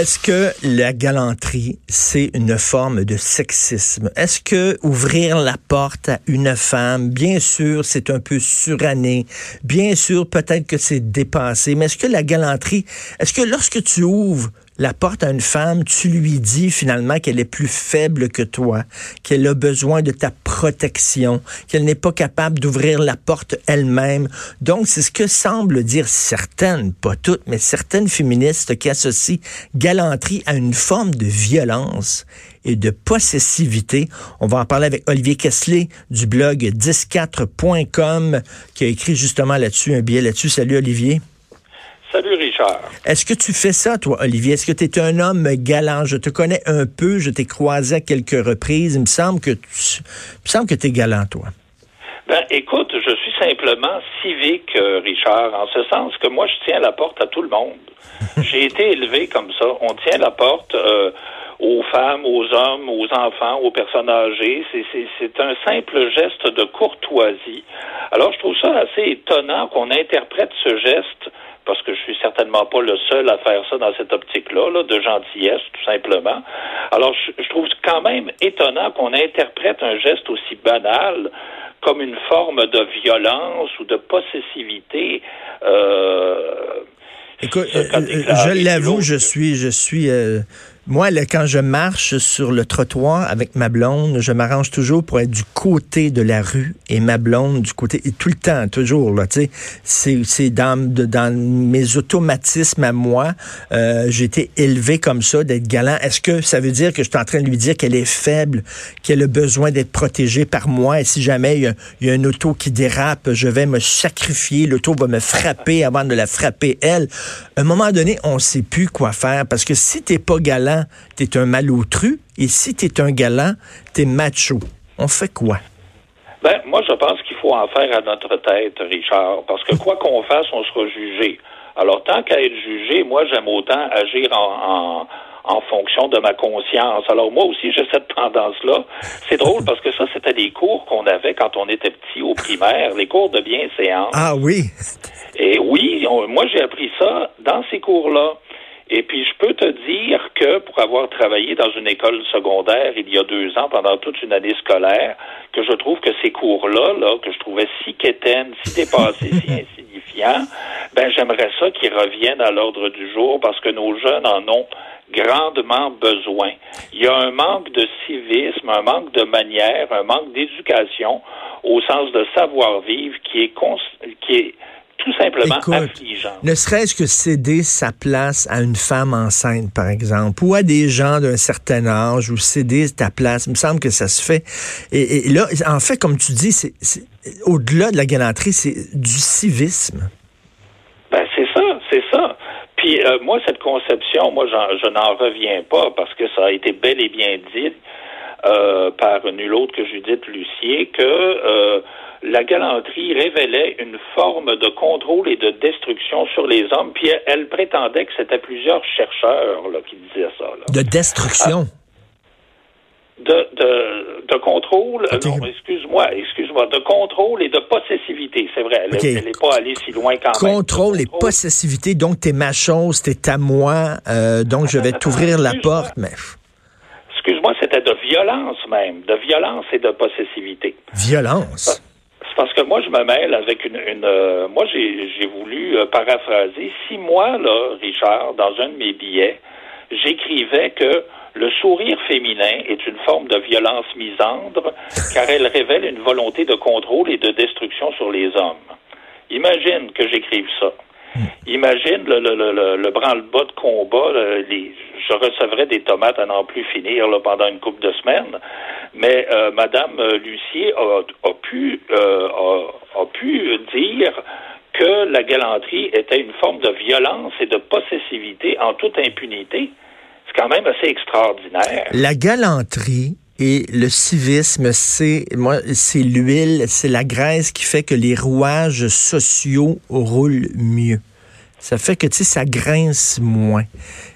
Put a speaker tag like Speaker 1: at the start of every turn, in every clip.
Speaker 1: Est-ce que la galanterie, c'est une forme de sexisme? Est-ce que ouvrir la porte à une femme, bien sûr, c'est un peu suranné. Bien sûr, peut-être que c'est dépassé. Mais est-ce que la galanterie, est-ce que lorsque tu ouvres la porte à une femme, tu lui dis finalement qu'elle est plus faible que toi, qu'elle a besoin de ta protection, qu'elle n'est pas capable d'ouvrir la porte elle-même. Donc, c'est ce que semblent dire certaines, pas toutes, mais certaines féministes qui associent galanterie à une forme de violence et de possessivité. On va en parler avec Olivier Kessler du blog 104.com qui a écrit justement là-dessus, un billet là-dessus. Salut Olivier.
Speaker 2: Salut Richard.
Speaker 1: Est-ce que tu fais ça, toi, Olivier? Est-ce que tu es un homme galant? Je te connais un peu, je t'ai croisé à quelques reprises. Il me semble que tu il me semble que es galant, toi.
Speaker 2: Ben, écoute, je suis simplement civique, euh, Richard, en ce sens que moi, je tiens la porte à tout le monde. J'ai été élevé comme ça. On tient la porte euh, aux femmes, aux hommes, aux enfants, aux personnes âgées. C'est un simple geste de courtoisie. Alors, je trouve ça assez étonnant qu'on interprète ce geste parce que je suis certainement pas le seul à faire ça dans cette optique-là, là, de gentillesse, tout simplement. Alors, je, trouve quand même étonnant qu'on interprète un geste aussi banal comme une forme de violence ou de possessivité. Euh,
Speaker 1: Écoute, euh, euh, je l'avoue, je suis, je suis moi, quand je marche sur le trottoir avec ma blonde, je m'arrange toujours pour être du côté de la rue et ma blonde du côté, et tout le temps, toujours, là, tu sais, c'est dans, dans mes automatismes à moi. Euh, j'ai été élevé comme ça, d'être galant. Est-ce que ça veut dire que je suis en train de lui dire qu'elle est faible, qu'elle a besoin d'être protégée par moi? Et si jamais il y, y a une auto qui dérape, je vais me sacrifier, l'auto va me frapper avant de la frapper elle. À un moment donné, on sait plus quoi faire parce que si t'es pas galant, tu t'es un malotru, et si t'es un galant, t'es macho. On fait quoi?
Speaker 2: Ben, moi, je pense qu'il faut en faire à notre tête, Richard, parce que quoi qu'on fasse, on sera jugé. Alors, tant qu'à être jugé, moi, j'aime autant agir en, en, fonction de ma conscience. Alors, moi aussi, j'ai cette tendance-là. C'est drôle parce que ça, c'était des cours qu'on avait quand on était petit au primaire, les cours de bienséance.
Speaker 1: Ah oui?
Speaker 2: Et oui, moi, j'ai appris ça dans ces cours-là. Et puis, je peux te dire que pour avoir travaillé dans une école secondaire il y a deux ans, pendant toute une année scolaire, que je trouve que ces cours-là, là, que je trouvais si quétaines, si dépassés, si insignifiants, ben, j'aimerais ça qu'ils reviennent à l'ordre du jour parce que nos jeunes en ont grandement besoin. Il y a un manque de civisme, un manque de manière, un manque d'éducation au sens de savoir-vivre qui est, qui est tout simplement
Speaker 1: Ne serait-ce que céder sa place à une femme enceinte, par exemple, ou à des gens d'un certain âge, ou céder ta place, il me semble que ça se fait. Et, là, en fait, comme tu dis, c'est au-delà de la galanterie, c'est du civisme.
Speaker 2: Ben, c'est ça, c'est ça. Puis euh, moi, cette conception, moi, je n'en reviens pas parce que ça a été bel et bien dit euh, par nul autre que Judith Lucier que euh, la galanterie révélait une forme de contrôle et de destruction sur les hommes, puis elle, prétendait que c'était plusieurs chercheurs là, qui disaient ça.
Speaker 1: De destruction? Ah.
Speaker 2: de, de, de, contrôle, non, excuse-moi, excuse-moi, de contrôle et de possessivité, c'est vrai. Elle n'est pas allée si loin quand
Speaker 1: même. Contrôle et possessivité, donc t'es ma chose, t'es à moi, euh, donc je vais t'ouvrir la porte, mais...
Speaker 2: Excuse-moi, c'était de violence même, de violence et de possessivité.
Speaker 1: Violence?
Speaker 2: Parce que moi, je me mêle avec une. Euh, moi, j'ai voulu euh, paraphraser. Si moi, là, Richard, dans un de mes billets, j'écrivais que le sourire féminin est une forme de violence misandre, car elle révèle une volonté de contrôle et de destruction sur les hommes. Imagine que j'écrive ça. Imagine le, le, le, le branle-bas de combat. Je recevrais des tomates à n'en plus finir pendant une couple de semaines. Mais euh, Madame Lucier a, pu euh, a, pu dire que la galanterie était une forme de violence et de possessivité en toute impunité. C'est quand même assez extraordinaire.
Speaker 1: La galanterie et le civisme, c'est moi, c'est l'huile, c'est la graisse qui fait que les rouages sociaux roulent mieux. Ça fait que tu sais, ça grince moins.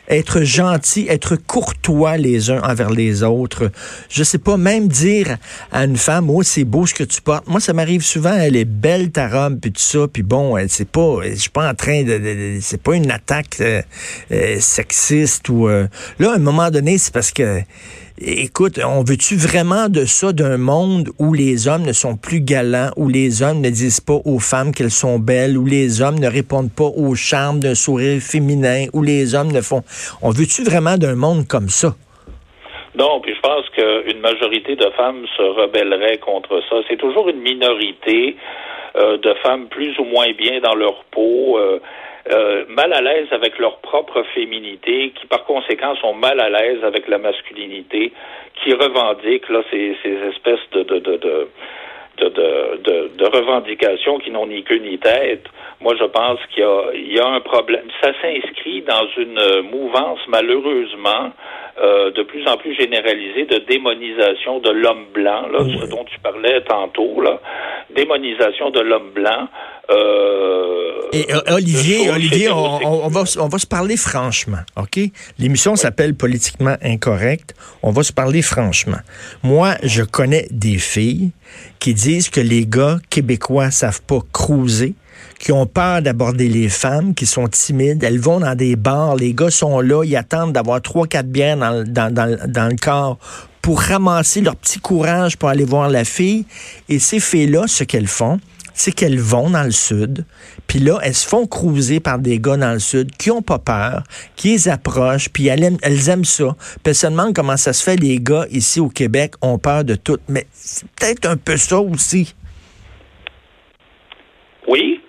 Speaker 1: Être gentil, être courtois les uns envers les autres. Je sais pas, même dire à une femme, oh, c'est beau ce que tu portes. Moi, ça m'arrive souvent, elle est belle ta robe, puis tout ça, puis bon, c'est pas, je suis pas en train de, c'est pas une attaque euh, euh, sexiste ou, euh, là, à un moment donné, c'est parce que, Écoute, on veut-tu vraiment de ça d'un monde où les hommes ne sont plus galants, où les hommes ne disent pas aux femmes qu'elles sont belles, où les hommes ne répondent pas au charme d'un sourire féminin, où les hommes ne font... On veut-tu vraiment d'un monde comme ça?
Speaker 2: Non, puis je pense qu'une majorité de femmes se rebelleraient contre ça. C'est toujours une minorité euh, de femmes plus ou moins bien dans leur peau. Euh, euh, mal à l'aise avec leur propre féminité, qui par conséquent sont mal à l'aise avec la masculinité, qui revendiquent ces, ces espèces de de, de, de, revendications qui n'ont ni queue ni tête. Moi, je pense qu'il y a, il y a un problème. Ça s'inscrit dans une mouvance, malheureusement, euh, de plus en plus généralisée de démonisation de l'homme blanc, là, ce dont tu parlais tantôt, là, démonisation de l'homme blanc.
Speaker 1: Euh, Et euh, Olivier, Olivier, on, va, on va se parler franchement, OK? L'émission s'appelle Politiquement Incorrect. On va se parler franchement. Moi, je connais des filles qui disent que les gars québécois savent pas cruiser qui ont peur d'aborder les femmes, qui sont timides. Elles vont dans des bars, les gars sont là, ils attendent d'avoir trois, quatre bières dans, dans, dans, dans le corps pour ramasser leur petit courage pour aller voir la fille. Et ces filles-là, ce qu'elles font, c'est qu'elles vont dans le sud, puis là, elles se font cruiser par des gars dans le sud qui ont pas peur, qui les approchent, puis elles aiment, elles aiment ça. Puis elles se demandent comment ça se fait, les gars ici au Québec ont peur de tout. Mais c'est peut-être un peu ça aussi.
Speaker 2: Oui,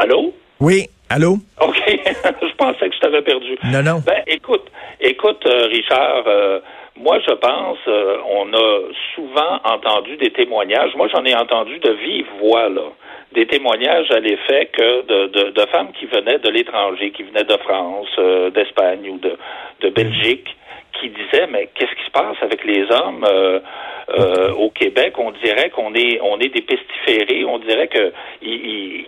Speaker 2: Allô?
Speaker 1: Oui, allô?
Speaker 2: OK. je pensais que je t'avais perdu.
Speaker 1: Non, non.
Speaker 2: Ben, écoute, écoute, euh, Richard, euh, moi, je pense, euh, on a souvent entendu des témoignages. Moi, j'en ai entendu de vive voix, là. Des témoignages à l'effet que de, de, femmes qui venaient de l'étranger, qui venaient de France, d'Espagne ou de, de Belgique, qui disaient, mais qu'est-ce qui se passe avec les hommes? Euh, au Québec, on dirait qu'on est on est des pestiférés, on dirait que ils,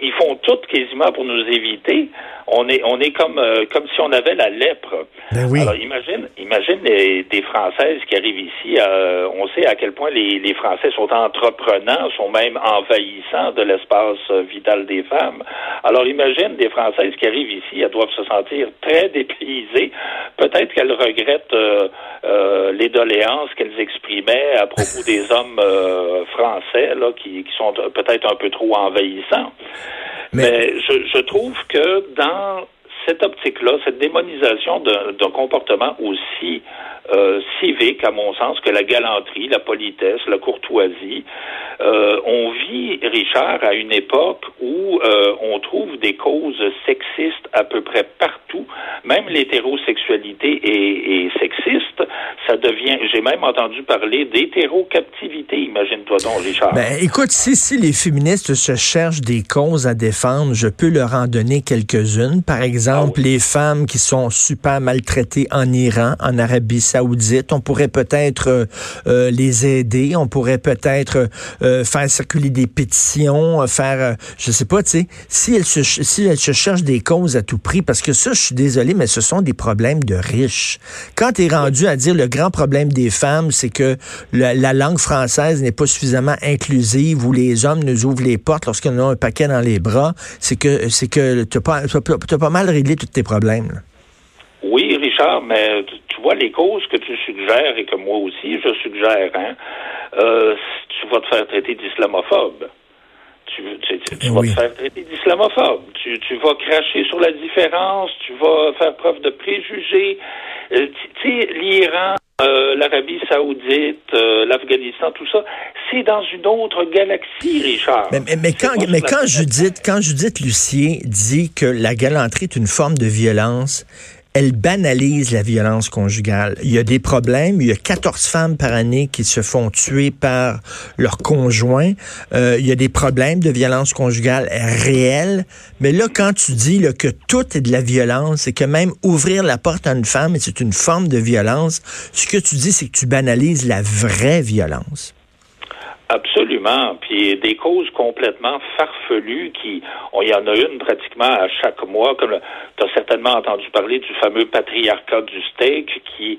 Speaker 2: ils, font tout quasiment pour nous éviter. On est on est comme euh, comme si on avait la lèpre.
Speaker 1: Ben oui.
Speaker 2: Alors imagine imagine des Françaises qui arrivent ici. Euh, on sait à quel point les, les Français sont entreprenants, sont même envahissants de l'espace vital des femmes. Alors imagine des Françaises qui arrivent ici, elles doivent se sentir très dépaysées. Peut-être qu'elles regrettent les doléances qu'elles exprimaient à propos des hommes euh, français là, qui, qui sont peut-être un peu trop envahissants. Mais, je, je trouve que dans cette optique-là, cette démonisation d'un comportement aussi euh, civique, à mon sens, que la galanterie, la politesse, la courtoisie. Euh, on vit, Richard, à une époque où euh, on trouve des causes sexistes à peu près partout. Même l'hétérosexualité est, sexiste. Ça devient, j'ai même entendu parler d'hétérocaptivité, imagine-toi donc, Richard.
Speaker 1: Ben, écoute, si, si les féministes se cherchent des causes à défendre, je peux leur en donner quelques-unes. Par exemple, ah les femmes qui sont super maltraitées en Iran, en Arabie saoudite, on pourrait peut-être euh, euh, les aider. On pourrait peut-être euh, faire circuler des pétitions, faire, je sais pas, tu sais, si elles se, si elles se cherchent des causes à tout prix, parce que ça, je suis désolé, mais ce sont des problèmes de riches. Quand tu es rendu à dire le grand problème des femmes, c'est que la, langue française n'est pas suffisamment inclusive, ou les hommes nous ouvrent les portes lorsqu'on a un paquet dans les bras, c'est que c'est que tu as, as, pas mal réglé tous tes problèmes.
Speaker 2: Oui, Richard, mais tu vois les causes que tu suggères et que moi aussi je suggère, hein, euh, tu vas te faire traiter d'islamophobe. Tu, vas te faire traiter d'islamophobe. Tu, vas cracher sur la différence, tu vas faire preuve de préjugés. Euh, tu sais, l'Iran, euh, l'Arabie saoudite, l'Afghanistan, tout ça, c'est dans une autre galaxie, Richard.
Speaker 1: Mais, mais, quand, mais quand, Judith, quand Judith Lucier dit que la galanterie est une forme de violence, elle banalise la violence conjugale. Il y a des problèmes. Il y a 14 femmes par année qui se font tuer par leur conjoint. Euh, il y a des problèmes de violence conjugale réels. Mais là, quand tu dis là, que tout est de la violence et que même ouvrir la porte à une femme, c'est une forme de violence, ce que tu dis, c'est que tu banalises la vraie violence.
Speaker 2: Absolument. Puis des causes complètement farfelues qui, il y en a une pratiquement à chaque mois. Comme tu as certainement entendu parler du fameux patriarcat du steak qui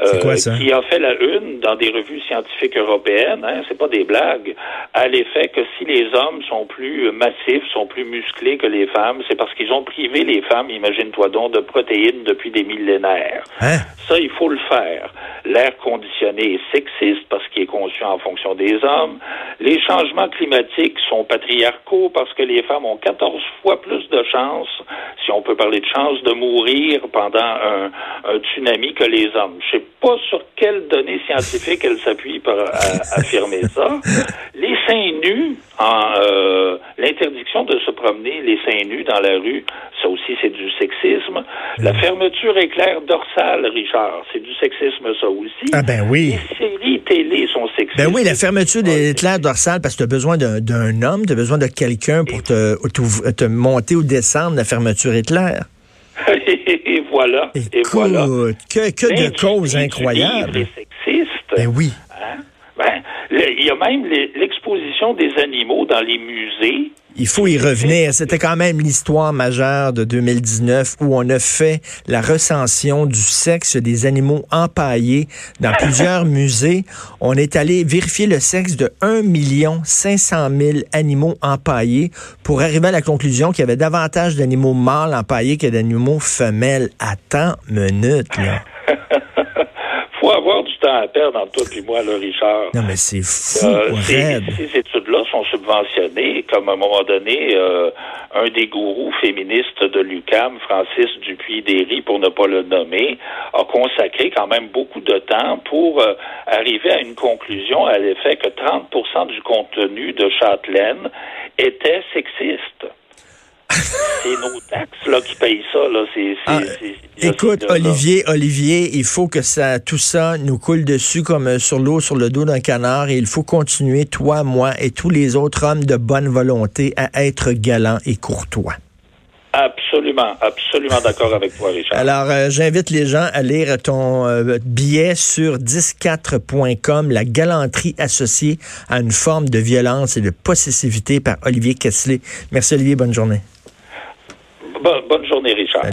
Speaker 1: euh,
Speaker 2: qui a fait la une dans des revues scientifiques européennes. Hein, c'est pas des blagues. À l'effet que si les hommes sont plus massifs, sont plus musclés que les femmes, c'est parce qu'ils ont privé les femmes, imagine-toi donc, de protéines depuis des millénaires.
Speaker 1: Hein?
Speaker 2: Ça, il faut le faire. L'air conditionné est sexiste parce qu'il est conçu en fonction des hommes. Les changements climatiques sont patriarcaux parce que les femmes ont 14 fois plus de chances, si on peut parler de chances, de mourir pendant un, tsunami que les hommes. Je sais pas sur quelles données scientifiques elle s'appuie pour affirmer ça. Les seins nus, euh, l'interdiction de se promener les seins nus dans la rue, ça aussi c'est du sexisme. La fermeture éclair dorsale, Richard, c'est du sexisme ça aussi.
Speaker 1: Ah ben oui.
Speaker 2: Les séries télé sont sexistes.
Speaker 1: Ben oui, la fermeture des éclairs dorsales parce que tu as besoin d'un homme, tu as besoin de quelqu'un pour te, te, monter ou descendre la fermeture éclair.
Speaker 2: et voilà. et voilà.
Speaker 1: Que, que de causes incroyables. Ben oui.
Speaker 2: Hein? Ben, il y a même l'exposition des animaux dans les musées.
Speaker 1: Il faut y revenir. C'était quand même l'histoire majeure de 2019 où on a fait la recension du sexe des animaux empaillés dans plusieurs musées. On est allé vérifier le sexe de 1 500 000 animaux empaillés pour arriver à la conclusion qu'il y avait davantage d'animaux mâles empaillés que d'animaux femelles. Attends minute, là.
Speaker 2: temps à perdre entre toi et moi, là, Richard.
Speaker 1: Non, mais c'est fou, euh,
Speaker 2: ces, études-là sont subventionnées, comme à un moment donné, euh, un des gourous féministes de l'UCAM, Francis Dupuis-Déry, pour ne pas le nommer, a consacré quand même beaucoup de temps pour euh, arriver à une conclusion à l'effet que 30% du contenu de Châtelaine était sexiste c'est nos taxes là, qui payent ça. Là.
Speaker 1: Ah, écoute, Olivier, Olivier, il faut que ça, tout ça nous coule dessus comme euh, sur l'eau, sur le dos d'un canard. Et il faut continuer, toi, moi et tous les autres hommes de bonne volonté, à être galants et courtois.
Speaker 2: Absolument, absolument d'accord avec toi, Richard.
Speaker 1: Alors, euh, j'invite les gens à lire ton euh, billet sur 104.com, La galanterie associée à une forme de violence et de possessivité par Olivier Kessler. Merci, Olivier. Bonne journée
Speaker 2: Bonne journée, Richard.